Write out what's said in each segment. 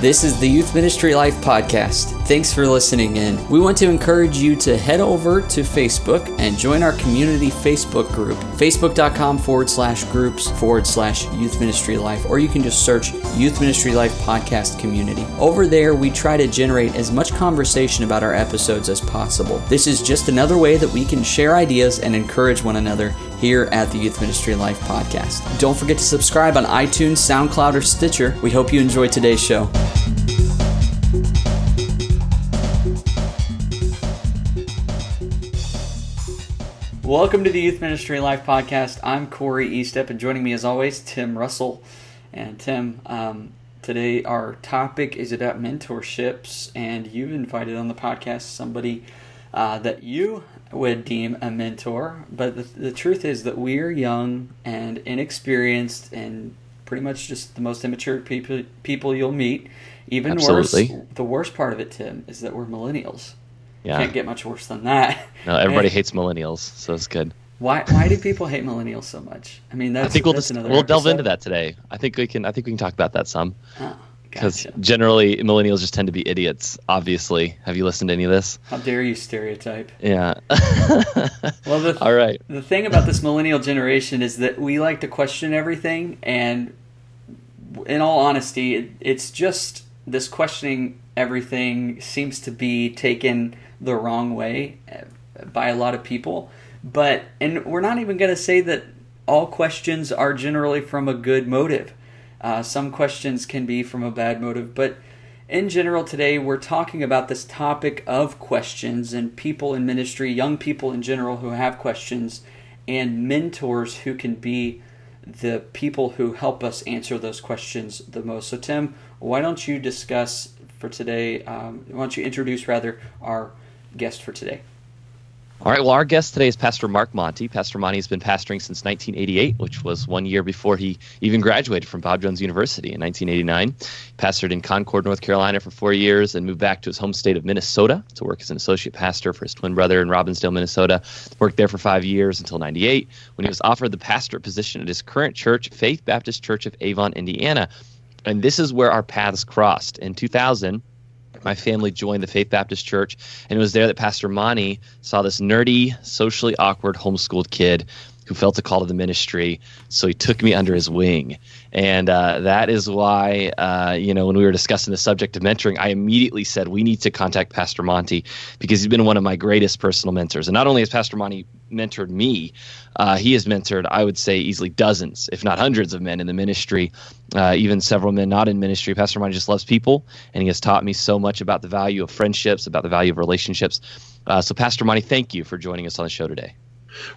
This is the Youth Ministry Life Podcast. Thanks for listening in. We want to encourage you to head over to Facebook and join our community Facebook group, facebook.com forward slash groups forward slash Youth Ministry Life, or you can just search Youth Ministry Life Podcast Community. Over there, we try to generate as much conversation about our episodes as possible. This is just another way that we can share ideas and encourage one another here at the Youth Ministry Life podcast. Don't forget to subscribe on iTunes, SoundCloud, or Stitcher. We hope you enjoy today's show. Welcome to the Youth Ministry Life podcast. I'm Corey Eastep, and joining me as always, Tim Russell. And Tim, um, today our topic is about mentorships, and you've invited on the podcast somebody uh, that you would deem a mentor. But the, the truth is that we are young and inexperienced and pretty much just the most immature people people you'll meet. Even Absolutely. worse, the worst part of it, Tim, is that we're millennials. Yeah. Can't get much worse than that. No, everybody And hates millennials, so it's good. Why? Why do people hate millennials so much? I mean, that's, I think we'll just another we'll delve into that today. I think we can. I think we can talk about that some Oh, because gotcha. generally millennials just tend to be idiots. Obviously, have you listened to any of this? How dare you stereotype? Yeah. Well, the, All right. the thing about this millennial generation is that we like to question everything, and in all honesty, it, it's just this questioning everything seems to be taken the wrong way uh, by a lot of people. But and we're not even going to say that all questions are generally from a good motive. Uh, some questions can be from a bad motive, but in general, today we're talking about this topic of questions and people in ministry, young people in general who have questions, and mentors who can be the people who help us answer those questions the most. So, Tim, why don't you discuss for today? Um, why don't you introduce rather our guest for today? All right. Well, our guest today is Pastor Marc Monte. Pastor Monte has been pastoring since 1988, which was one year before he even graduated from Bob Jones University in 1989. He pastored in Concord, North Carolina for four years and moved back to his home state of Minnesota to work as an associate pastor for his twin brother in Robbinsdale, Minnesota. Worked there for five years until 98 when he was offered the pastorate position at his current church, Faith Baptist Church of Avon, Indiana. And this is where our paths crossed. In 2000, my family joined the Faith Baptist Church, and it was there that Pastor Monte saw this nerdy, socially awkward, homeschooled kid who felt a call to the ministry. So he took me under his wing, and uh, that is why, uh, you know, when we were discussing the subject of mentoring, I immediately said we need to contact Pastor Monte because he's been one of my greatest personal mentors. And not only has Pastor Monte mentored me, uh, he has mentored, I would say, easily dozens, if not hundreds, of men in the ministry, uh, even several men not in ministry. Pastor Monte just loves people, and he has taught me so much about the value of friendships, about the value of relationships. Uh, so, Pastor Monte, thank you for joining us on the show today.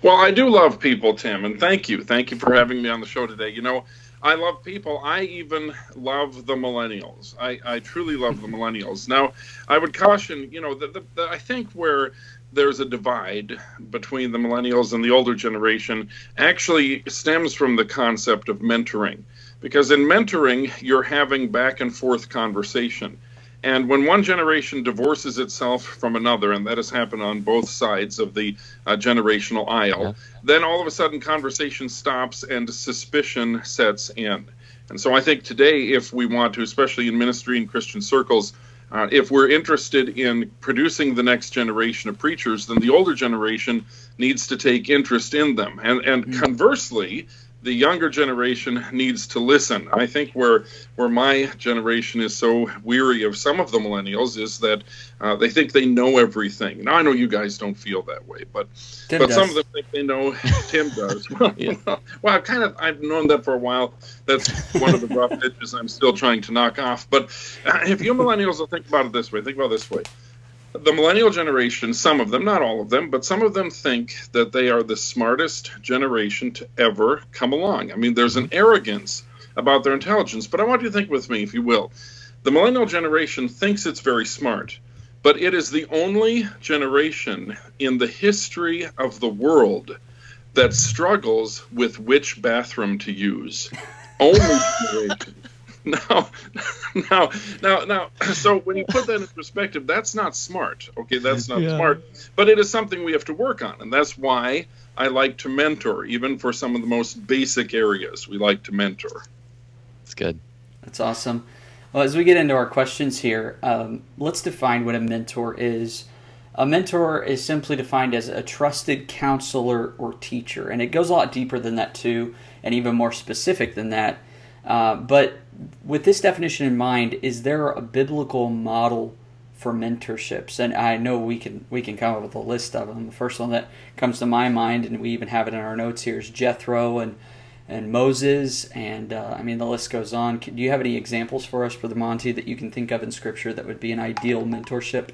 Well, I do love people, Tim, and thank you. Thank you for having me on the show today. You know, I love people. I even love the millennials. I, I truly love the millennials. Now, I would caution, you know, the, the, the, I think where there's a divide between the millennials and the older generation actually stems from the concept of mentoring. Because in mentoring, you're having back and forth conversation. And when one generation divorces itself from another, and that has happened on both sides of the uh, generational aisle, Yeah. then all of a sudden conversation stops and suspicion sets in. And so I think today, if we want to, especially in ministry and Christian circles, uh, if we're interested in producing the next generation of preachers, then the older generation needs to take interest in them. And, and conversely, the younger generation needs to listen. I think where where my generation is so weary of some of the millennials is that uh, they think they know everything. Now I know you guys don't feel that way, but Tim but does. some of them think they know. Tim does. well, Yeah. well, I've kind of I've known that for a while. That's one of the rough edges I'm still trying to knock off. But uh, if you millennials will think about it this way, think about it this way. The millennial generation, some of them, not all of them, but some of them think that they are the smartest generation to ever come along. I mean, there's an mm-hmm. arrogance about their intelligence. But I want you to think with me, if you will. The millennial generation thinks it's very smart, but it is the only generation in the history of the world that struggles with which bathroom to use. Only generation. Now, now, now, now. So when you put that in perspective, that's not smart. Okay, that's not Yeah. smart. But it is something we have to work on, and that's why I like to mentor, even for some of the most basic areas. We like to mentor. That's good. That's awesome. Well, as we get into our questions here, um, let's define what a mentor is. A mentor is simply defined as a trusted counselor or teacher, and it goes a lot deeper than that too, and even more specific than that. Uh, but with this definition in mind, is there a biblical model for mentorships? And I know we can we can come up with a list of them. The first one that comes to my mind, and we even have it in our notes here, is Jethro and and Moses, and uh, I mean the list goes on. Do you have any examples for us, Brother Monte, that you can think of in Scripture that would be an ideal mentorship?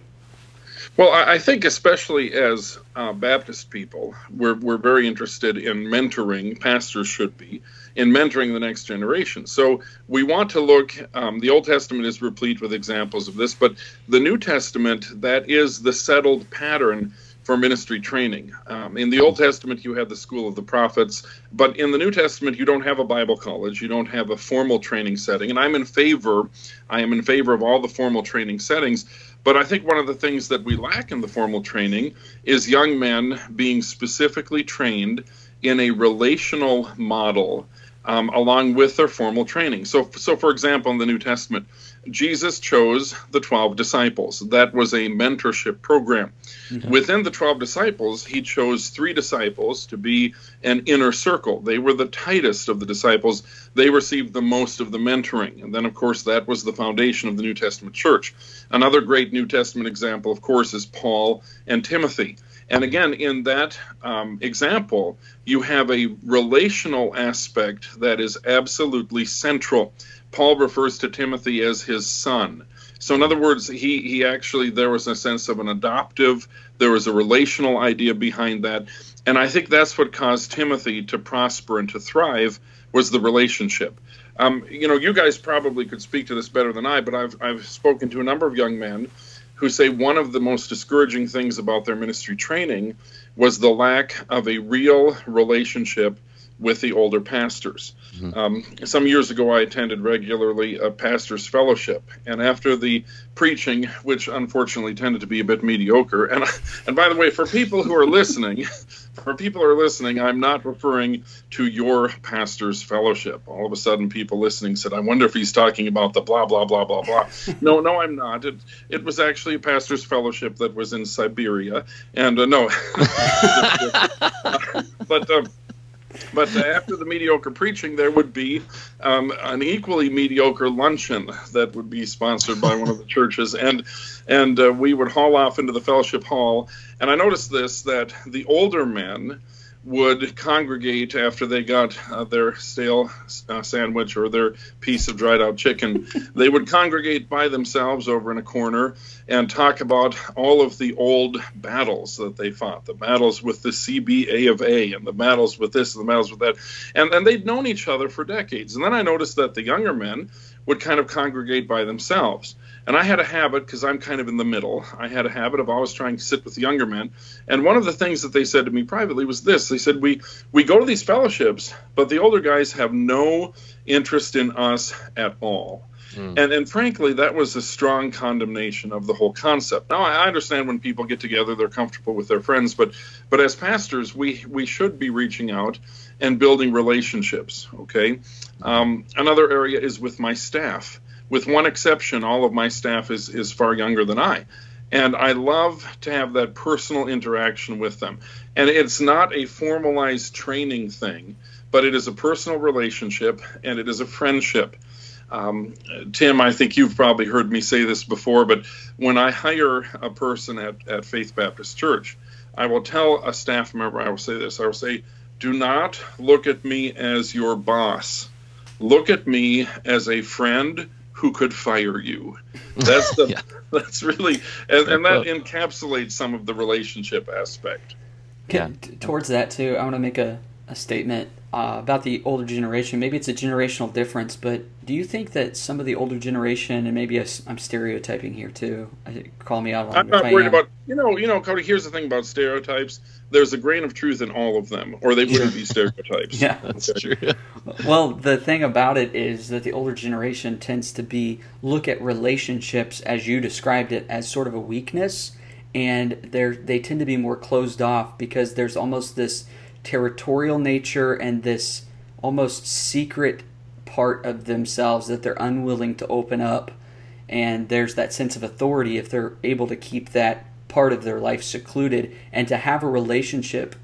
Well, I think especially as uh, Baptist people, we're, we're very interested in mentoring, pastors should be, in mentoring the next generation. So we want to look, um, the Old Testament is replete with examples of this, but the New Testament, that is the settled pattern for ministry training. Um, in the Old Testament, you have the school of the prophets, but in the New Testament, you don't have a Bible college. You don't have a formal training setting. And I'm in favor, I am in favor of all the formal training settings. But I think one of the things that we lack in the formal training is young men being specifically trained in a relational model um, along with their formal training. So, so for example, in the New Testament, Jesus chose the 12 disciples. That was a mentorship program. Mm-hmm. Within the 12 disciples, he chose three disciples to be an inner circle. They were the tightest of the disciples. They received the most of the mentoring. And then, of course, that was the foundation of the New Testament church. Another great New Testament example, of course, is Paul and Timothy. And again, in that um, example, you have a relational aspect that is absolutely central. Paul refers to Timothy as his son. So, in other words, he, he actually, there was a sense of an adoptive, there was a relational idea behind that. And I think that's what caused Timothy to prosper and to thrive was the relationship. Um, you know, you guys probably could speak to this better than I, but I've, I've spoken to a number of young men who say one of the most discouraging things about their ministry training was the lack of a real relationship with the older pastors. Mm-hmm. Um, some years ago, I attended regularly a pastor's fellowship, and after the preaching, which unfortunately tended to be a bit mediocre, and and by the way, for people who are listening, for people who are listening, I'm not referring to your pastor's fellowship. All of a sudden, people listening said, "I wonder if he's talking about the blah blah blah blah blah." no, no, I'm not. It it was actually a pastor's fellowship that was in Siberia, and uh, no, but. Um, but after the mediocre preaching, there would be um, an equally mediocre luncheon that would be sponsored by one of the churches, and and uh, we would haul off into the fellowship hall. And I noticed this that the older men would congregate after they got uh, their stale uh, sandwich or their piece of dried out chicken. they would congregate by themselves over in a corner and talk about all of the old battles that they fought the battles with the CBA of A and the battles with this and the battles with that. And, and they'd known each other for decades. And then I noticed that the younger men would kind of congregate by themselves. And I had a habit, because I'm kind of in the middle, I had a habit of always trying to sit with the younger men. And one of the things that they said to me privately was this they said, We, we go to these fellowships, but the older guys have no interest in us at all. Mm. And, and frankly, that was a strong condemnation of the whole concept. Now, I understand when people get together, they're comfortable with their friends, but but as pastors, we we should be reaching out and building relationships. Okay. Um, another area is with my staff with one exception, all of my staff is, is far younger than I. And I love to have that personal interaction with them. And it's not a formalized training thing, but it is a personal relationship and it is a friendship. Um, Tim, I think you've probably heard me say this before, but when I hire a person at, at Faith Baptist Church, I will tell a staff member, I will say this I will say, do not look at me as your boss. Look at me as a friend who could fire you. That's the yeah. that's really and, and that encapsulates some of the relationship aspect. yeah. towards that too, I want to make a, a statement uh, about the older generation. Maybe it's a generational difference, but do you think that some of the older generation, and maybe I'm stereotyping here too, call me out on I'm not worried about you know you know Cody. Here's the thing about stereotypes. There's a grain of truth in all of them, or they wouldn't be stereotypes. yeah, that's okay. true. well, the thing about it is that the older generation tends to be look at relationships as you described it as sort of a weakness, and they they tend to be more closed off because there's almost this territorial nature and this almost secret part of themselves that they're unwilling to open up. And there's that sense of authority if they're able to keep that part of their life secluded. And to have a relationship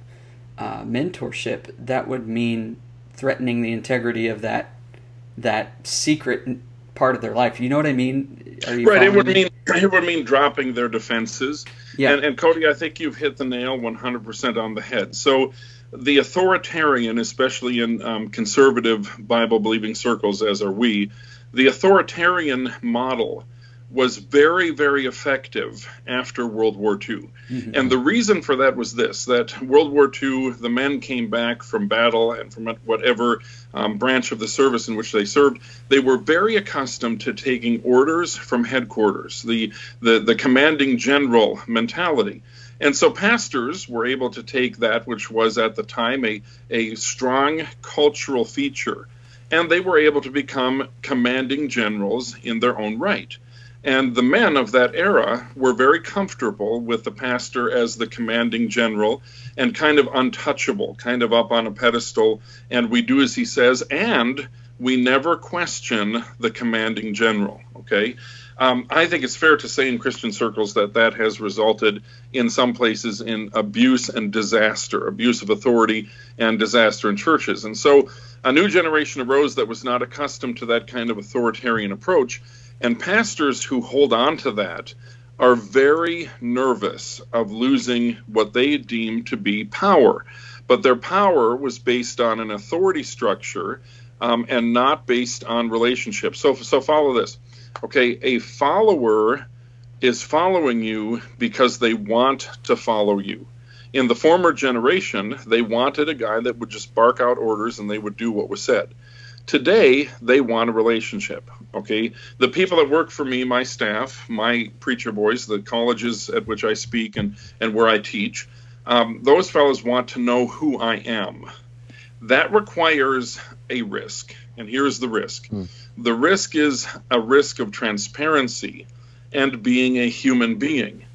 uh, mentorship that would mean threatening the integrity of that that secret part of their life. You know what i mean? Right it would me? mean it would mean dropping their defenses. Yeah. and, and cody i think you've hit the nail 100% on the head. So the authoritarian especially in um, conservative bible believing circles as are we the authoritarian model was very, very effective after World War II. Mm-hmm. And the reason for that was this that World War II, the men came back from battle and from whatever um, branch of the service in which they served, they were very accustomed to taking orders from headquarters, the, the, the commanding general mentality. And so pastors were able to take that, which was at the time a, a strong cultural feature and they were able to become commanding generals in their own right. And the men of that era were very comfortable with the pastor as the commanding general and kind of untouchable, kind of up on a pedestal. And we do as he says, and we never question the commanding general. Okay. Um, I think it's fair to say in Christian circles that that has resulted in some places in abuse and disaster, abuse of authority and disaster in churches. And so a new generation arose that was not accustomed to that kind of authoritarian approach. And pastors who hold on to that are very nervous of losing what they deem to be power. But their power was based on an authority structure um, and not based on relationships. So, so follow this. Okay, a follower is following you because they want to follow you in the former generation, they wanted a guy that would just bark out orders and they would do what was said. Today, they want a relationship. Okay, the people that work for me, my staff, my preacher boys, the colleges at which I speak and and where I teach, um, those fellows want to know who I am. That requires a risk, and here's the risk. Hmm. The risk is a risk of transparency and being a human being.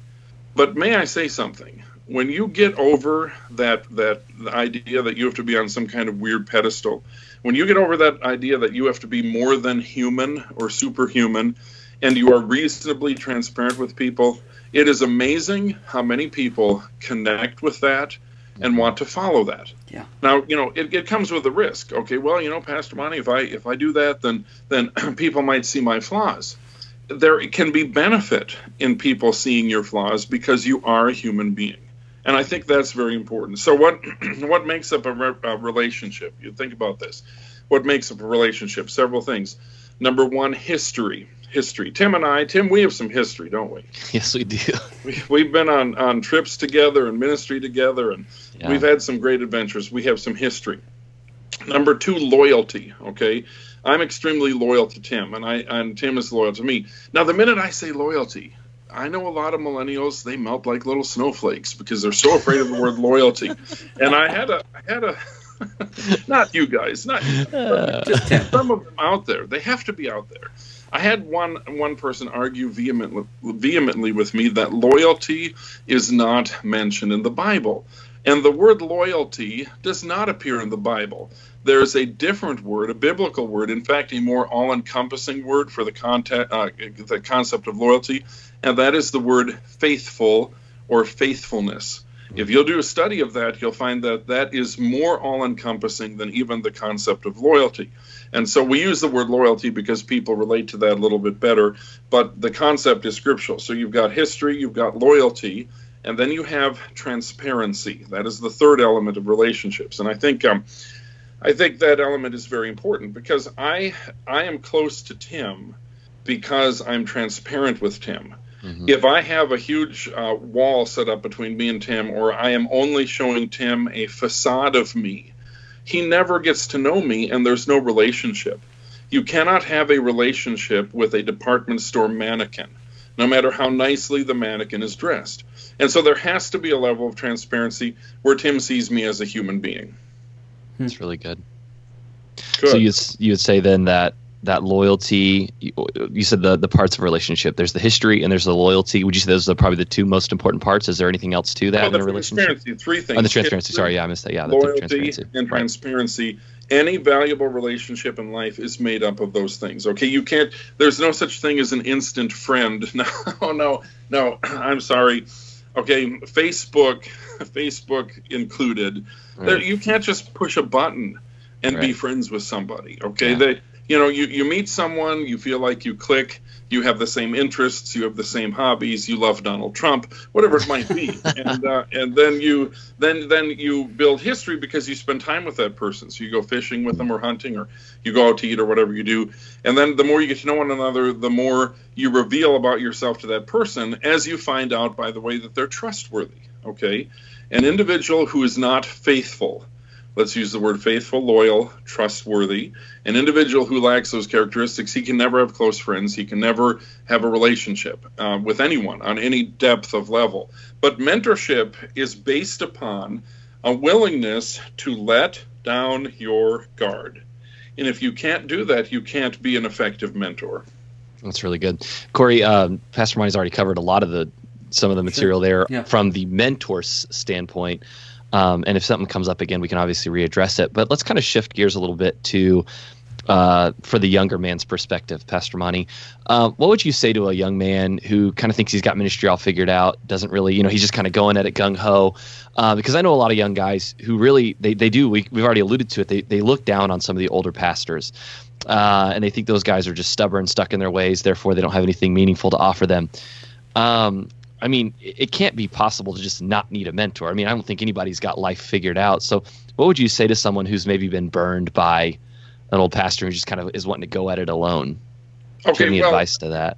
But may I say something? when you get over that that idea that you have to be on some kind of weird pedestal, when you get over that idea that you have to be more than human or superhuman, and you are reasonably transparent with people, it is amazing how many people connect with that and want to follow that. Yeah. Now, you know, it, it comes with a risk. Okay, well, you know, Pastor Monte, if I if I do that, then then people might see my flaws. There can be benefit in people seeing your flaws because you are a human being and I think that's very important. So what what makes up a, re- a, relationship? You think about this. What makes up a relationship? Several things. Number one, history. History. Tim and I, Tim, we have some history, don't we? Yes, we do. We, we've been on on trips together and ministry together, and yeah. we've had some great adventures. We have some history. Number two, loyalty. Okay. I'm extremely loyal to Tim, and I and Tim is loyal to me. Now, the minute I say loyalty, I know a lot of millennials. They melt like little snowflakes because they're so afraid of the word loyalty. And I had a, I had a, not you guys, not uh. just some of them out there. They have to be out there. I had one one person argue vehemently, vehemently with me that loyalty is not mentioned in the Bible. And the word loyalty does not appear in the Bible. There is a different word, a biblical word, in fact, a more all encompassing word for the, uh, the concept of loyalty, and that is the word faithful or faithfulness. If you'll do a study of that, you'll find that that is more all encompassing than even the concept of loyalty. And so we use the word loyalty because people relate to that a little bit better, but the concept is scriptural. So you've got history, you've got loyalty, and then you have transparency. That is the third element of relationships. And I think um, I think that element is very important because I I am close to Tim because I'm transparent with Tim. Mm-hmm. If I have a huge uh, wall set up between me and Tim, or I am only showing Tim a facade of me, he never gets to know me and there's no relationship. You cannot have a relationship with a department store mannequin, no matter how nicely the mannequin is dressed. And so there has to be a level of transparency where Tim sees me as a human being. That's really good. good. So you you would say then that that loyalty. You, you said the the parts of a relationship. There's the history and there's the loyalty. Would you say those are probably the two most important parts? Is there anything else to that Well, in the a relationship? three things. Oh, the transparency. History, Sorry, yeah, I missed that. Yeah, loyalty transparency. and Right. transparency. Any valuable relationship in life is made up of those things. Okay, you can't. There's no such thing as an instant friend. No, no, no. I'm sorry. Okay, Facebook, Facebook included. There, you can't just push a button and be friends with somebody. Okay, Yeah. they, you know, you you meet someone, you feel like you click, you have the same interests, you have the same hobbies, you love Donald Trump, whatever it might be, and uh, and then you then then you build history because you spend time with that person. So you go fishing with them or hunting or you go out to eat or whatever you do, and then the more you get to know one another, the more you reveal about yourself to that person as you find out by the way that they're trustworthy. Okay, an individual who is not faithful let's use the word faithful, loyal, trustworthy. An individual who lacks those characteristics, he can never have close friends. He can never have a relationship uh, with anyone on any depth of level. But mentorship is based upon a willingness to let down your guard. And if you can't do that, you can't be an effective mentor. That's really good, Corey. Um, Pastor Monte's already covered a lot of the some of the material there Yeah. from the mentor's standpoint. Um, and if something comes up again, we can obviously readdress it. But let's kind of shift gears a little bit to uh, for the younger man's perspective, Pastor Monte. Uh, what would you say to a young man who kind of thinks he's got ministry all figured out, doesn't really, you know, he's just kind of going at it gung ho? Uh, because I know a lot of young guys who really they, they do. We, we've already alluded to it. They they look down on some of the older pastors. Uh, and they think those guys are just stubborn, stuck in their ways. Therefore, they don't have anything meaningful to offer them. Um, I mean, it can't be possible to just not need a mentor. I mean, I don't think anybody's got life figured out. So, what would you say to someone who's maybe been burned by an old pastor who just kind of is wanting to go at it alone? Have any well, advice to that?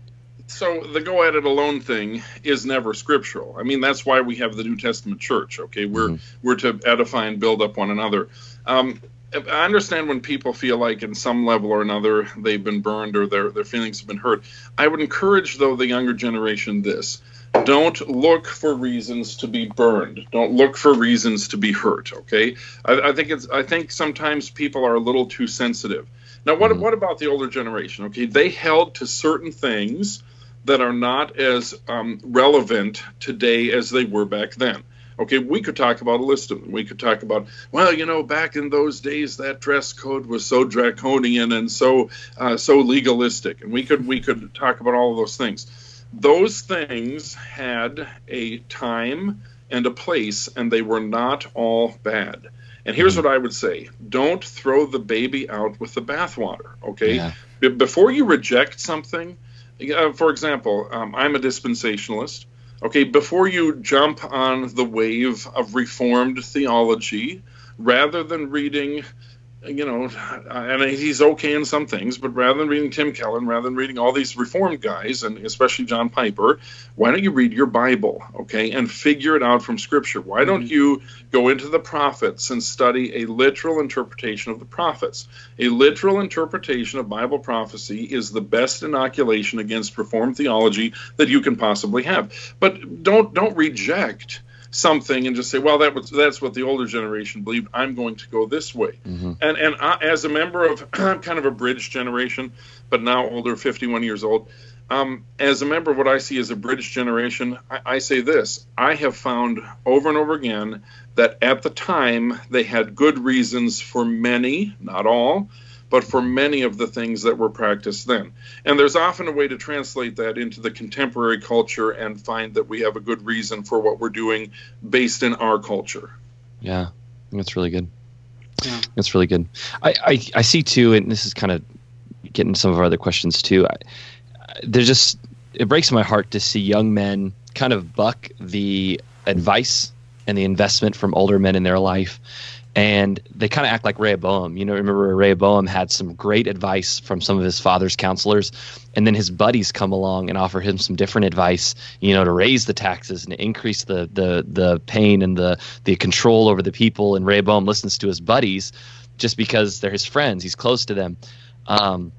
so the go at it alone thing is never scriptural. I mean, that's why we have the New Testament church. Okay, we're Mhm. we're to edify and build up one another. Um, I understand when people feel like, in some level or another, they've been burned or their their feelings have been hurt. I would encourage, though, the younger generation this: don't look for reasons to be burned. Don't look for reasons to be hurt. Okay, I, I think it's. I think sometimes people are a little too sensitive. Now, what Mhm. what about the older generation? Okay, they held to certain things that are not as um, relevant today as they were back then. Okay, we could talk about a list of them. We could talk about, well, you know, back in those days, that dress code was so draconian and so uh, so legalistic, and we could we could talk about all of those things. Those things had a time and a place, and they were not all bad. And here's what I would say: Don't throw the baby out with the bathwater. Okay, Yeah. B- before you reject something, uh, for example, um, I'm a dispensationalist. Okay, before you jump on the wave of Reformed theology, rather than reading, you know, and he's okay in some things, but rather than reading Tim Keller, rather than reading all these Reformed guys, and especially John Piper, why don't you read your Bible, okay, and figure it out from Scripture? Why don't mm-hmm. you go into the prophets and study a literal interpretation of the prophets? A literal interpretation of Bible prophecy is the best inoculation against Reformed theology that you can possibly have. But don't don't reject something and just say, well, that was that's what the older generation believed. I'm going to go this way. Mhm. And and I, as a member of I'm kind of a bridge generation, but now older, 51 years old. Um, as a member of what I see as a bridge generation, I, I say this: I have found over and over again that at the time they had good reasons for many, not all, but for many of the things that were practiced then. And there's often a way to translate that into the contemporary culture and find that we have a good reason for what we're doing based in our culture. Yeah, that's really good. Yeah. That's really good. I, I, I see too, and this is kind of getting some of our other questions too. I, there's just it breaks my heart to see young men kind of buck the advice and the investment from older men in their life. And they kind of act like Rehoboam. You know, remember Rehoboam had some great advice from some of his father's counselors, and then his buddies come along and offer him some different advice. You know, to raise the taxes and to increase the the the pain and the the control over the people. And Rehoboam listens to his buddies just because they're his friends. He's close to them. Um,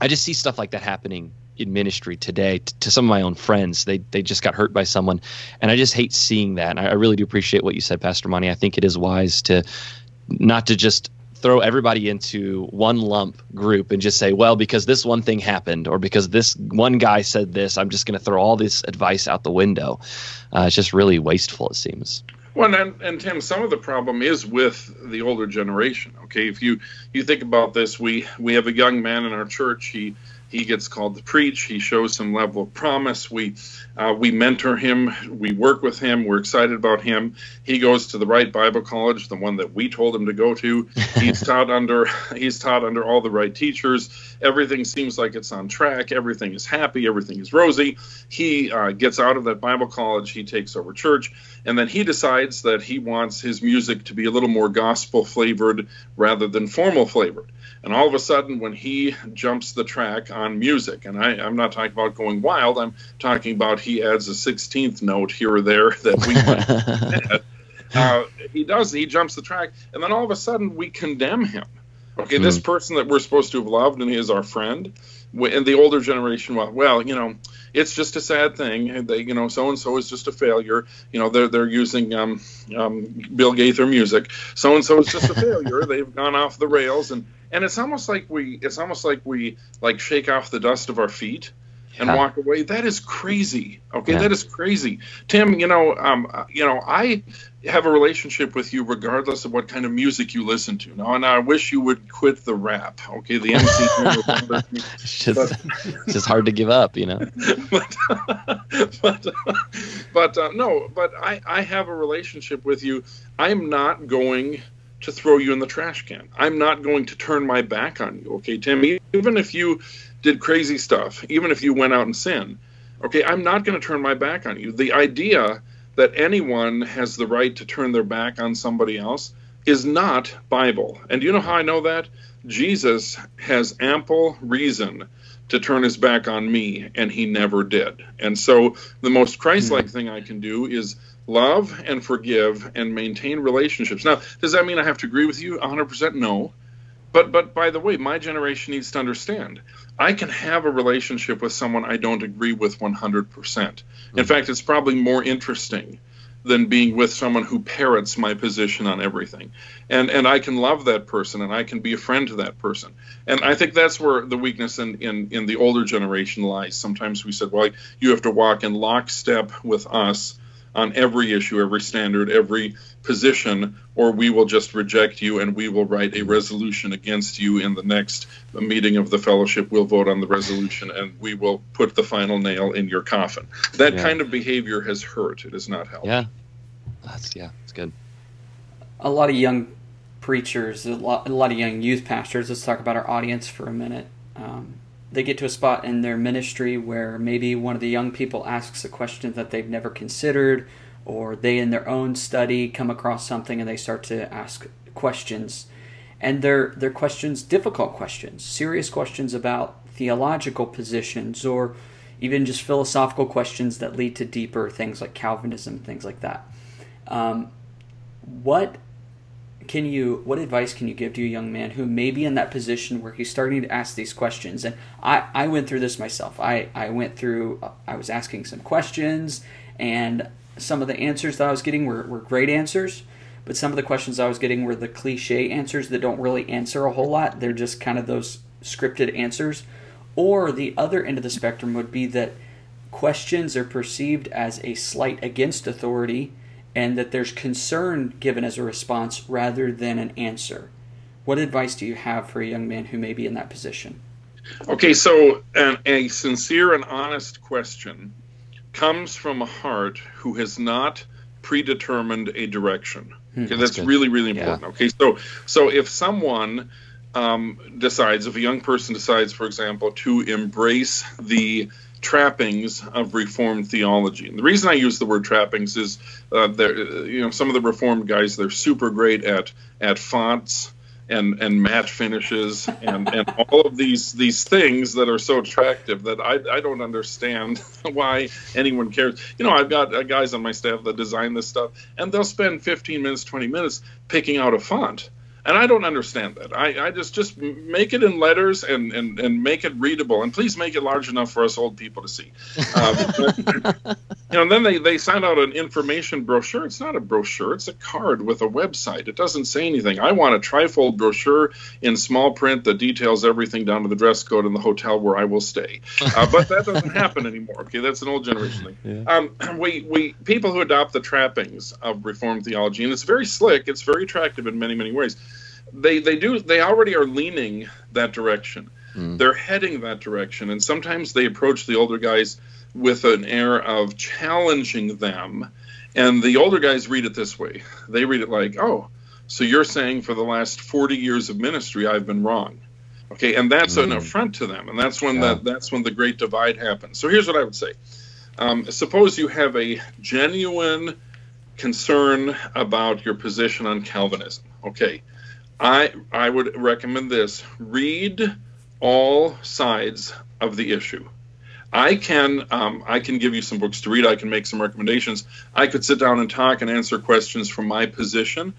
I just see stuff like that happening in ministry today t- to some of my own friends. They they just got hurt by someone, and I just hate seeing that. And I, I really do appreciate what you said, Pastor Monte. I think it is wise to not to just throw everybody into one lump group and just say, well, because this one thing happened or because this one guy said this, I'm just going to throw all this advice out the window. Uh, it's just really wasteful, it seems. Well, and, and Tim, some of the problem is with the older generation. Okay, if you you think about this, we we have a young man in our church. He he gets called to preach. He shows some level of promise. We uh, we mentor him. We work with him. We're excited about him. He goes to the right Bible college, the one that we told him to go to. He's taught under he's taught under all the right teachers. Everything seems like it's on track. Everything is happy. Everything is rosy. He uh, gets out of that Bible college. He takes over church, and then he decides that he wants his music to be a little more gospel flavored rather than formal flavored. And all of a sudden, when he jumps the track on music, and I, am not talking about going wild, I'm talking about he adds a 16th note here or there that we might uh, he does, he jumps the track, and then all of a sudden we condemn him. Okay, mm. this hmm. person that we're supposed to have loved and he is our friend, and the older generation, well, well, you know, it's just a sad thing. They, you know, so and so is just a failure. You know, they're they're using um, um, Bill Gaither music. So and so is just a failure. They've gone off the rails, and and it's almost like we it's almost like we like shake off the dust of our feet and yeah. walk away. That is crazy. Okay, yeah. that is crazy. Tim, you know, um, uh, you know, I have a relationship with you regardless of what kind of music you listen to. Now, and I wish you would quit the rap. Okay, the MC. it's just, it's just hard to give up, you know. but, but, but uh, no, but I, I have a relationship with you. I'm not going to throw you in the trash can. I'm not going to turn my back on you. Okay, Tim. Even if you did crazy stuff, even if you went out and sinned, okay, I'm not going to turn my back on you. The idea that anyone has the right to turn their back on somebody else is not Bible. And do you know how I know that? Jesus has ample reason to turn his back on me, and he never did. And so the most Christ like thing I can do is love and forgive and maintain relationships. Now, does that mean I have to agree with you 100%? No. But but by the way, my generation needs to understand I can have a relationship with someone I don't agree with 100%. In mm-hmm. fact, it's probably more interesting than being with someone who parrots my position on everything. And and I can love that person and I can be a friend to that person. And I think that's where the weakness in, in, in the older generation lies. Sometimes we said, well, you have to walk in lockstep with us on every issue, every standard, every position, or we will just reject you and we will write a resolution against you in the next meeting of the fellowship. We'll vote on the resolution and we will put the final nail in your coffin. That yeah. kind of behavior has hurt. It has not helped. Yeah, that's yeah, it's good. A lot of young preachers, a lot, a lot of young youth pastors. Let's talk about our audience for a minute. Um, they get to a spot in their ministry where maybe one of the young people asks a question that they've never considered, or they in their own study come across something and they start to ask questions. And they're, they're questions, difficult questions, serious questions about theological positions, or even just philosophical questions that lead to deeper things like Calvinism, things like that. Um, what can you what advice can you give to a young man who may be in that position where he's starting to ask these questions? And i i went through this myself. I i went through uh, i was asking some questions and some of the answers that i was getting were, were great answers but some of the questions i was getting were the cliche answers that don't really answer a whole lot. They're just kind of those scripted answers. Or the other end of the spectrum would be that questions are perceived as a slight against authority and that there's concern given as a response rather than an answer. What advice do you have for a young man who may be in that position? Okay, so an, a sincere and honest question comes from a heart who has not predetermined a direction. Hmm, okay, that's, that's really really important. Yeah. Okay, so so if someone um, decides, if a young person decides, for example, to embrace the trappings of Reformed theology. And the reason I use the word trappings is, uh, you know, some of the Reformed guys they're super great at at fonts and and matte finishes and, and all of these these things that are so attractive that I, I don't understand why anyone cares. You know, I've got uh, guys on my staff that design this stuff, and they'll spend 15 minutes, 20 minutes picking out a font. And I don't understand that. I, I just just make it in letters and, and and make it readable, and please make it large enough for us old people to see. Uh, but, you know, and then they they send out an information brochure. It's not a brochure; it's a card with a website. It doesn't say anything. I want a trifold brochure in small print that details everything down to the dress code in the hotel where I will stay. Uh, but that doesn't happen anymore. Okay, that's an old generation thing. Yeah. Um, we we people who adopt the trappings of Reformed theology, and it's very slick. It's very attractive in many many ways they they do they already are leaning that direction. Mm. They're heading that direction, and sometimes they approach the older guys with an air of challenging them. And the older guys read it this way. They read it like, "Oh, so you're saying for the last 40 years of ministry I've been wrong." Okay, and that's mm. an affront to them, and that's when yeah. that that's when the great divide happens. So here's what I would say: um, suppose you have a genuine concern about your position on Calvinism. Okay, I I would recommend this. Read all sides of the issue. I can um, I can give you some books to read. I can make some recommendations. I could sit down and talk and answer questions from my position.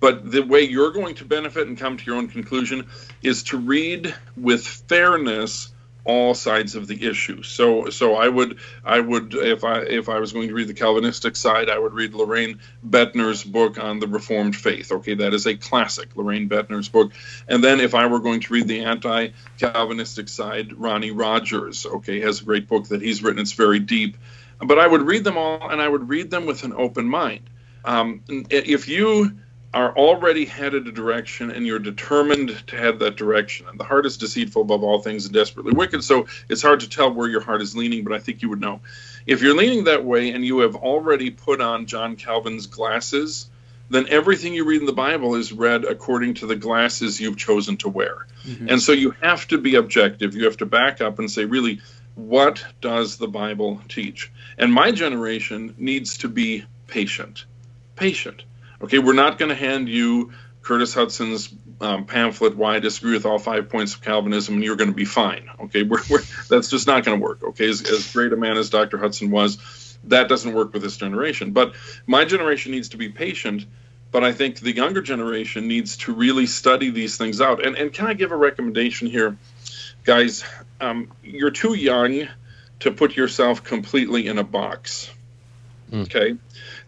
But the way you're going to benefit and come to your own conclusion is to read with fairness all sides of the issue. So so I would I would if I if I was going to read the Calvinistic side, I would read Loraine Boettner's book on the Reformed faith. Okay, that is a classic, Loraine Boettner's book. And then if I were going to read the anti-Calvinistic side, Ronnie Rogers, okay, has a great book that he's written. It's very deep. But I would read them all and I would read them with an open mind. Um, if you are already headed a direction and you're determined to head that direction. And the heart is deceitful above all things and desperately wicked. So it's hard to tell where your heart is leaning, but I think you would know. If you're leaning that way and you have already put on John Calvin's glasses, then everything you read in the Bible is read according to the glasses you've chosen to wear. Mm-hmm. And so you have to be objective. You have to back up and say, really, what does the Bible teach? And my generation needs to be patient. Patient Okay, we're not going to hand you Curtis Hutson's um, pamphlet, Why I Disagree with All Five Points of Calvinism, and you're going to be fine. Okay, we're, we're, that's just not going to work. Okay, as, as great a man as Dr. Hudson was, that doesn't work with this generation. But my generation needs to be patient. But I think the younger generation needs to really study these things out. And, and can I give a recommendation here? Guys, um, you're too young to put yourself completely in a box. Mm. Okay?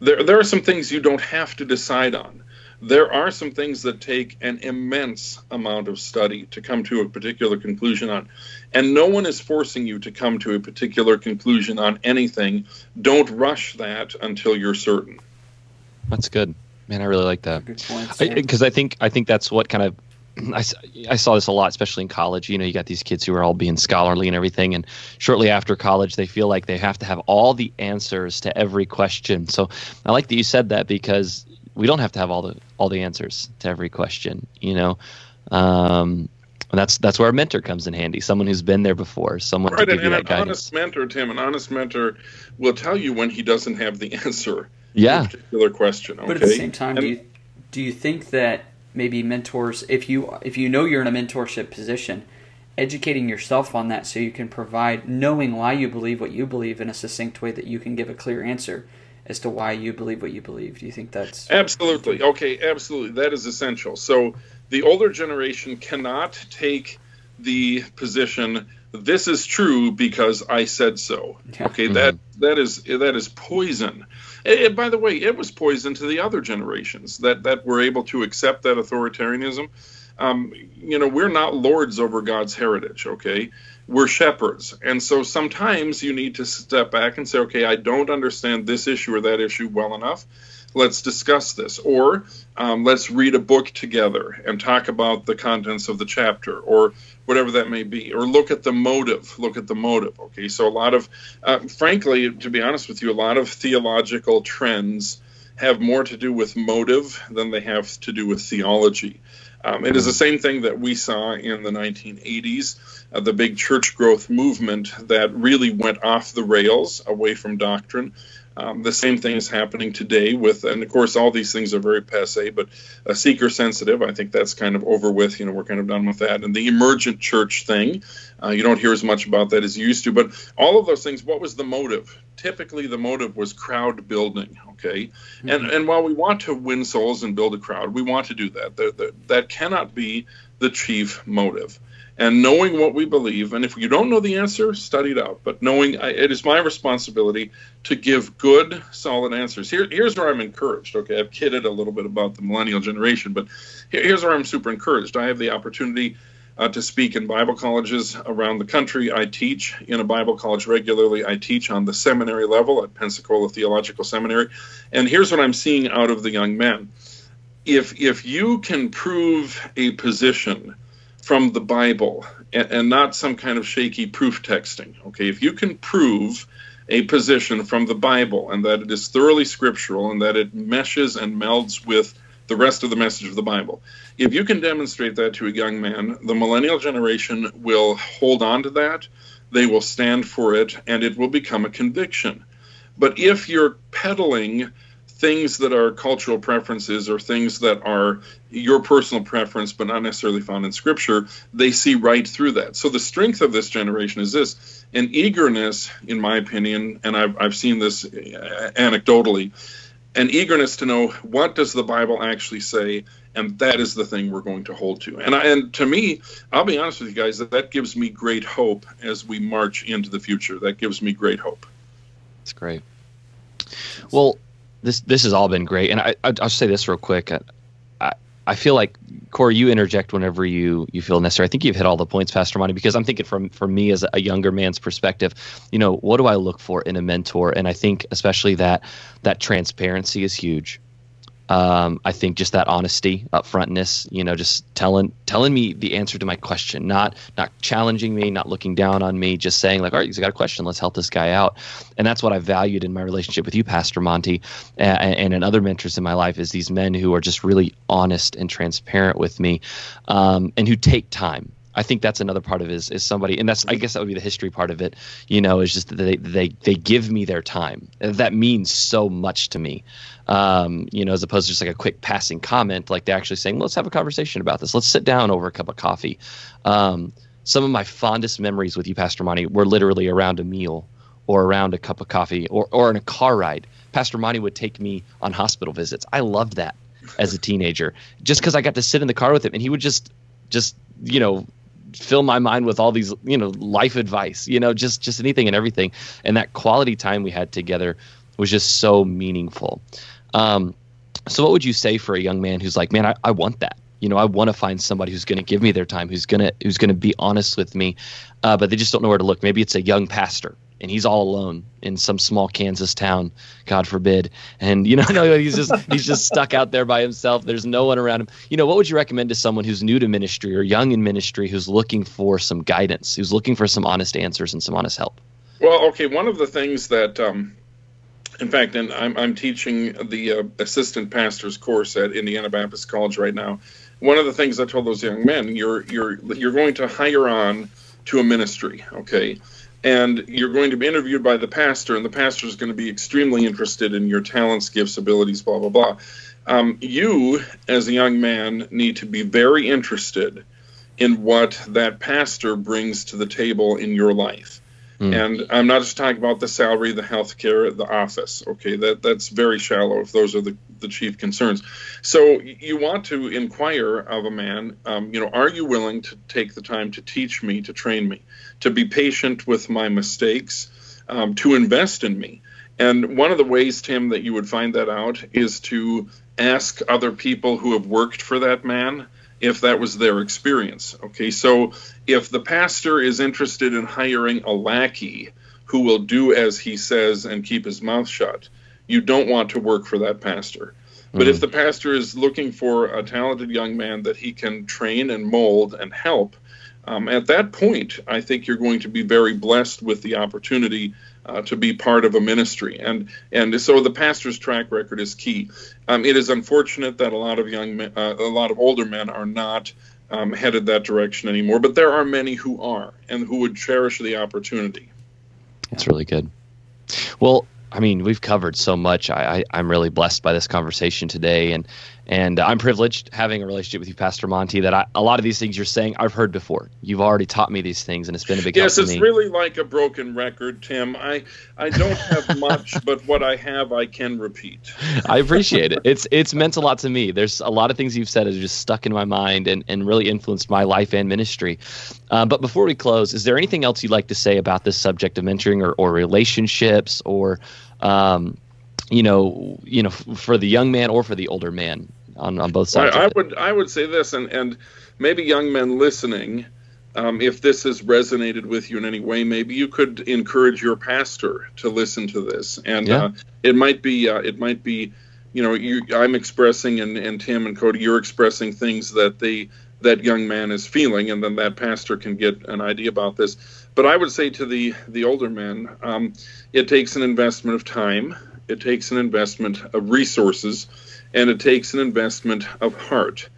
there, there are some things you don't have to decide on. There are some things that take an immense amount of study to come to a particular conclusion on. And no one is forcing you to come to a particular conclusion on anything. Don't rush that until you're certain. That's good. Man, I really like that. Because I, I think I think that's what kind of I, I saw this a lot, especially in college. You know, you got these kids who are all being scholarly and everything, and shortly after college, they feel like they have to have all the answers to every question. So I like that you said that because we don't have to have all the all the answers to every question. You know, um, and that's that's where a mentor comes in handy. Someone who's been there before, someone right, to give and, you that an guidance. honest mentor, Tim, an honest mentor will tell you when he doesn't have the answer. Yeah, to a particular question. Okay? But at the same time, and, do you do you think that maybe mentors if you if you know you're in a mentorship position educating yourself on that so you can provide knowing why you believe what you believe in a succinct way that you can give a clear answer as to why you believe what you believe. Do you think that's absolutely. Okay absolutely. That is essential. So the older generation cannot take the position this is true because i said so. Yeah. okay mm-hmm. that that is that is poison it, by the way, it was poison to the other generations that, that were able to accept that authoritarianism. Um, you know, we're not lords over God's heritage, okay? We're shepherds. And so sometimes you need to step back and say, okay, I don't understand this issue or that issue well enough. Let's discuss this. Or um, let's read a book together and talk about the contents of the chapter. Or whatever that may be, or look at the motive. Look at the motive. Okay, so a lot of, uh, frankly, to be honest with you, a lot of theological trends have more to do with motive than they have to do with theology. Um, it is the same thing that we saw in the 1980s, uh, the big church growth movement that really went off the rails away from doctrine. Um, the same thing is happening today with, and of course, all these things are very passe, but uh, seeker sensitive, I think that's kind of over with. You know, we're kind of done with that. And the emergent church thing, uh, you don't hear as much about that as you used to. But all of those things, what was the motive? Typically, the motive was crowd building. Okay, mm-hmm. and and while we want to win souls and build a crowd, we want to do that. That, that, that cannot be the chief motive and knowing what we believe. And if you don't know the answer, study it out. But knowing I, it is my responsibility to give good, solid answers. Here, here's where I'm encouraged. Okay, I've kidded a little bit about the millennial generation, but here, here's where I'm super encouraged. I have the opportunity. Uh, to speak in Bible colleges around the country. I teach in a Bible college regularly. I teach on the seminary level at Pensacola Theological Seminary. And here's what I'm seeing out of the young men. If, if you can prove a position from the Bible and, and not some kind of shaky proof texting. Okay, if you can prove a position from the Bible and that it is thoroughly scriptural and that it meshes and melds with the rest of the message of the Bible. If you can demonstrate that to a young man, the millennial generation will hold on to that, they will stand for it, and it will become a conviction. But if you're peddling things that are cultural preferences or things that are your personal preference but not necessarily found in scripture they see right through that. So the strength of this generation is this an eagerness in my opinion and i've, I've seen this uh, anecdotally an eagerness to know what does the bible actually say and that is the thing we're going to hold to. And I, and to me i'll be honest with you guys that that gives me great hope as we march into the future. That gives me great hope. That's great. Well this this has all been great, and I, I will say this real quick. I I feel like Corey, you interject whenever you you feel necessary. I think you've hit all the points, Pastor Monte, because I'm thinking from from me as a younger man's perspective. You know, what do I look for in a mentor? And I think especially that that transparency is huge. Um, I think just that honesty, upfrontness, you know, just telling telling me the answer to my question, not not challenging me, not looking down on me, just saying like, all right, you got a question, let's help this guy out. And that's what I valued in my relationship with you, Pastor Monte, and, and in other mentors in my life is these men who are just really honest and transparent with me, um, and who take time I think that's another part of it is, is somebody, and that's I guess that would be the history part of it. You know, is just that they they they give me their time. That means so much to me. Um, you know, as opposed to just like a quick passing comment, like they're actually saying, "Let's have a conversation about this. Let's sit down over a cup of coffee." Um, some of my fondest memories with you, Pastor Monte, were literally around a meal or around a cup of coffee or or in a car ride. Pastor Monte would take me on hospital visits. I loved that as a teenager, just because I got to sit in the car with him, and he would just just you know fill my mind with all these you know life advice you know just just anything and everything. And that quality time we had together was just so meaningful. Um, so what would you say for a young man who's like man i, I want that. You know i want to find somebody who's going to give me their time who's going to who's going to be honest with me uh, but they just don't know where to look. Maybe it's a young pastor and he's all alone in some small Kansas town, God forbid. And you know, no, he's just he's just stuck out there by himself. There's no one around him. You know, what would you recommend to someone who's new to ministry or young in ministry who's looking for some guidance, who's looking for some honest answers and some honest help? Well, okay, one of the things that um, in fact, and I'm, I'm teaching the uh, assistant pastor's course at Indiana Baptist College right now. One of the things I told those young men, you're you're you're going to hire on to a ministry, okay? And you're going to be interviewed by the pastor, and the pastor is going to be extremely interested in your talents, gifts, abilities, blah, blah, blah. Um, you, as a young man, need to be very interested in what that pastor brings to the table in your life. Mm. And I'm not just talking about the salary, the health care, the office. Okay, that that's very shallow if those are the, the chief concerns. So you want to inquire of a man, um, you know, are you willing to take the time to teach me, to train me, to be patient with my mistakes, um, to invest in me? And one of the ways, Tim, that you would find that out is to ask other people who have worked for that man if that was their experience. Okay, so if the pastor is interested in hiring a lackey who will do as he says and keep his mouth shut, you don't want to work for that pastor. But mm-hmm. if the pastor is looking for a talented young man that he can train and mold and help, um, at that point, I think you're going to be very blessed with the opportunity uh, to be part of a ministry. And and so the pastor's track record is key. Um, it is unfortunate that a lot of young men, uh, a lot of older men are not um, headed that direction anymore, but there are many who are and who would cherish the opportunity. That's really good. Well, I mean, we've covered so much. I, I am really blessed by this conversation today, and and I'm privileged having a relationship with you, Pastor Monte. That I, a lot of these things you're saying I've heard before. You've already taught me these things, and it's been a big yes. help it's me. really like a broken record, Tim. I I don't have much, but what I have, I can repeat. I appreciate it. It's it's meant a lot to me. There's a lot of things you've said that are just stuck in my mind and and really influenced my life and ministry. Uh, but before we close, is there anything else you'd like to say about this subject of mentoring or, or relationships or um, you know, you know, for the young man or for the older man on, on both sides. I, I would I would say this, and and maybe young men listening, um, if this has resonated with you in any way, maybe you could encourage your pastor to listen to this, and Yeah. uh, it might be uh, it might be, you know, you I'm expressing and and Tim and Cody, you're expressing things that the that young man is feeling, and then that pastor can get an idea about this. But I would say to the the older men, um, it takes an investment of time, it takes an investment of resources, and it takes an investment of heart.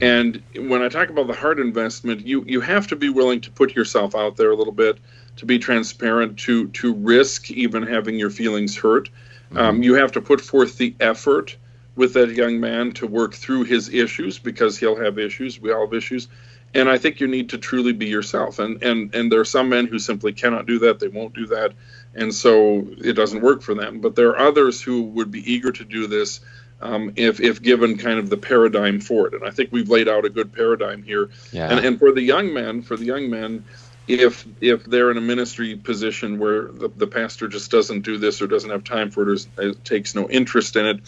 And when I talk about the heart investment, you you have to be willing to put yourself out there a little bit, to be transparent, to to risk even having your feelings hurt. Um, you have to put forth the effort with that young man to work through his issues because he'll have issues. We all have issues. And I think you need to truly be yourself. And and and there are some men who simply cannot do that. They won't do that, and so it doesn't work for them. But there are others who would be eager to do this um, if if given kind of the paradigm for it. And I think we've laid out a good paradigm here. Yeah. And and for the young men, for the young men, if if they're in a ministry position where the, the pastor just doesn't do this or doesn't have time for it or uh, takes no interest in it,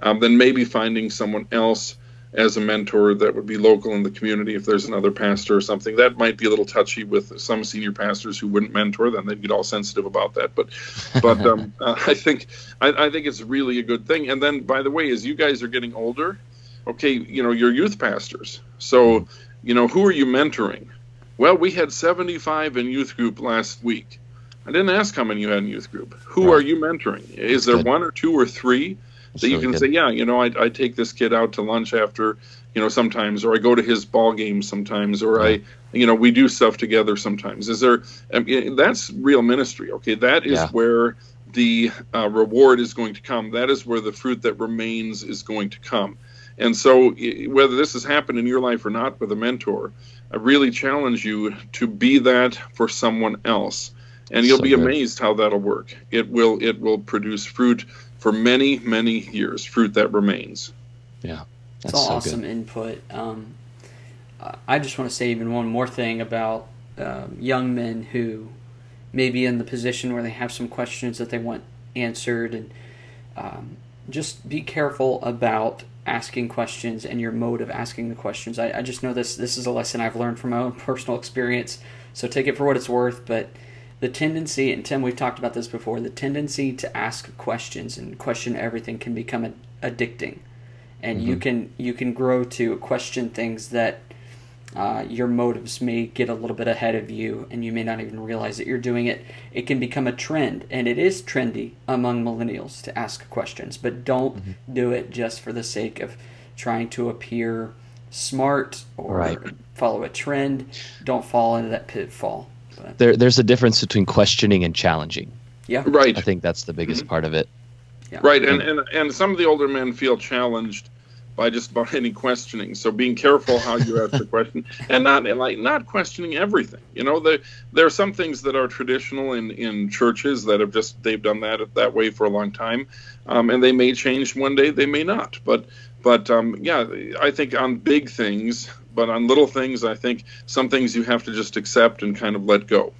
um, then maybe finding someone else as a mentor that would be local in the community if there's another pastor or something. That might be a little touchy with some senior pastors who wouldn't mentor them they'd get all sensitive about that. But but um, uh, i think I, I think it's really a good thing. And then by the way as you guys are getting older okay you know you're youth pastors. So you know who are you mentoring? Well we had 75 in youth group last week. I didn't ask how many you had in youth group. Who Right. are you mentoring? Is there one or two or three That's that you really can good. say, yeah, you know, I, I take this kid out to lunch after, you know, sometimes, or I go to his ball game sometimes, or I, you know, we do stuff together sometimes. Is there? I mean, that's real ministry. Okay, that is Yeah. where the uh, reward is going to come. That is where the fruit that remains is going to come. And so, whether this has happened in your life or not with a mentor, I really challenge you to be that for someone else, and you'll So be good. amazed how that'll work. It will it will produce fruit for many many years, fruit that remains. Yeah. It's That's all so awesome good. input. Um, I- I just want to say even one more thing about um, young men who may be in the position where they have some questions that they want answered, and um, just be careful about asking questions and your mode of asking the questions. I, I just know this. This is a lesson I've learned from my own personal experience. So take it for what it's worth, but the tendency, and Tim, we've talked about this before, the tendency to ask questions and question everything can become addicting. And you can you can grow to question things that uh, your motives may get a little bit ahead of you and you may not even realize that you're doing it. It can become a trend and it is trendy among millennials to ask questions but don't do it just for the sake of trying to appear smart or Right. follow a trend. Don't fall into that pitfall but There, there's a difference between questioning and challenging. yeah Right, I think that's the biggest part of it. yeah. right, and, and and some of the older men feel challenged by just about any questioning. So being careful how you ask the question, and not like not questioning everything. You know, there there are some things that are traditional in in churches that have just they've done that that way for a long time, um, and they may change one day, they may not. But but um, yeah, I think on big things, but on little things, I think some things you have to just accept and kind of let go.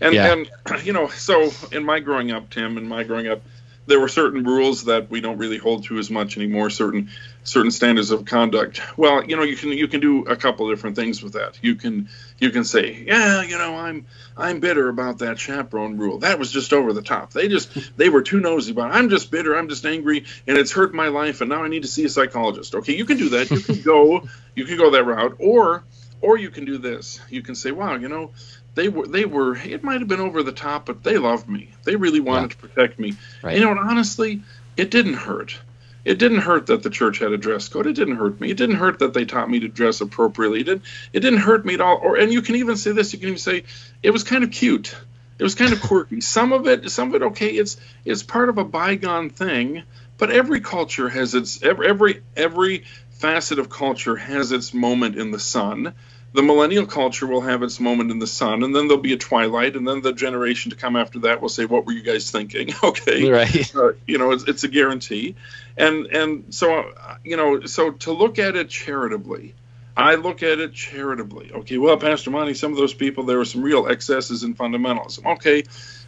And Yeah. and you know, so in my growing up, Tim, in my growing up, there were certain rules that we don't really hold to as much anymore. Certain certain standards of conduct. Well, you know, you can you can do a couple different things with that. You can you can say, yeah, you know, I'm I'm bitter about that chaperone rule. That was just over the top. They just they were too nosy about. It. I'm just bitter. I'm just angry, and it's hurt my life, and now I need to see a psychologist. Okay, you can do that. You can go you can go that route, or or you can do this. You can say, wow, you know, they were they were it might have been over the top, but they loved me. They really wanted to protect me. Right. You know, and honestly, it didn't hurt. It didn't hurt that the church had a dress code. It didn't hurt me. It didn't hurt that they taught me to dress appropriately. It didn't, it didn't hurt me at all. Or and you can even say this. You can even say it was kind of cute It was kind of quirky. some of it, some of it, okay, it's it's part of a bygone thing. But every culture has its every every every facet of culture has its moment in the sun. The millennial culture will have its moment in the sun, and then there'll be a twilight, and then the generation to come after that will say, "What were you guys thinking?" okay, right? Uh, you know, it's, it's a guarantee, and and so uh, you know, so to look at it charitably, I look at it charitably. Okay, well, Pastor Monte, some of those people, there were some real excesses in fundamentalism. Okay,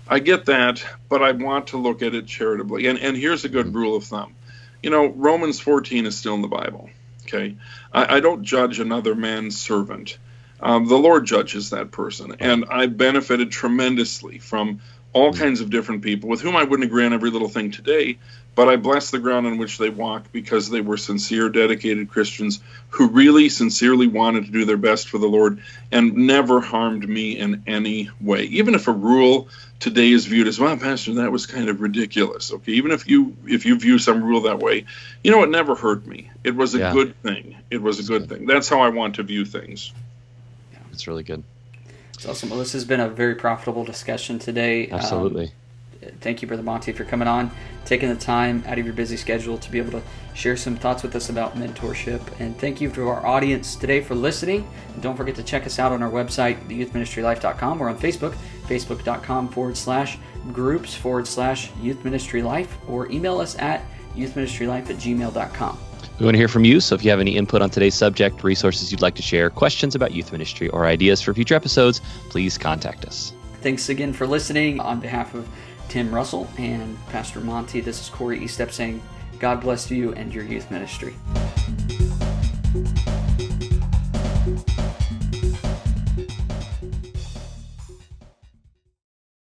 I get that, but I want to look at it charitably. And and here's a good rule of thumb. You know, Romans 14 is still in the Bible. Okay, I, I don't judge another man's servant. Um, the Lord judges that person, and I benefited tremendously from all hmm. kinds of different people with whom I wouldn't agree on every little thing today, but I bless the ground on which they walk because they were sincere, dedicated Christians who really sincerely wanted to do their best for the Lord and never harmed me in any way. Even if a rule today is viewed as, well, Pastor, that was kind of ridiculous. Okay, even if you if you view some rule that way, you know, it never hurt me. It was a yeah. good thing. It was a good, good thing. That's how I want to view things. Yeah, it's really good. It's awesome. Well, this has been a very profitable discussion today. Um, Absolutely. Um, thank you, Brother Monte, for coming on, taking the time out of your busy schedule to be able to share some thoughts with us about mentorship. And thank you to our audience today for listening. And don't forget to check us out on our website, theyouthministrylife.com, or on Facebook, facebook.com forward slash groups forward slash youthministrylife, or email us at youthministrylife at gmail.com. We want to hear from you, so if you have any input on today's subject, resources you'd like to share, questions about youth ministry, or ideas for future episodes, please contact us. Thanks again for listening. On behalf of Tim Russell and Pastor Monte, this is Corey Estep saying, God bless you and your youth ministry.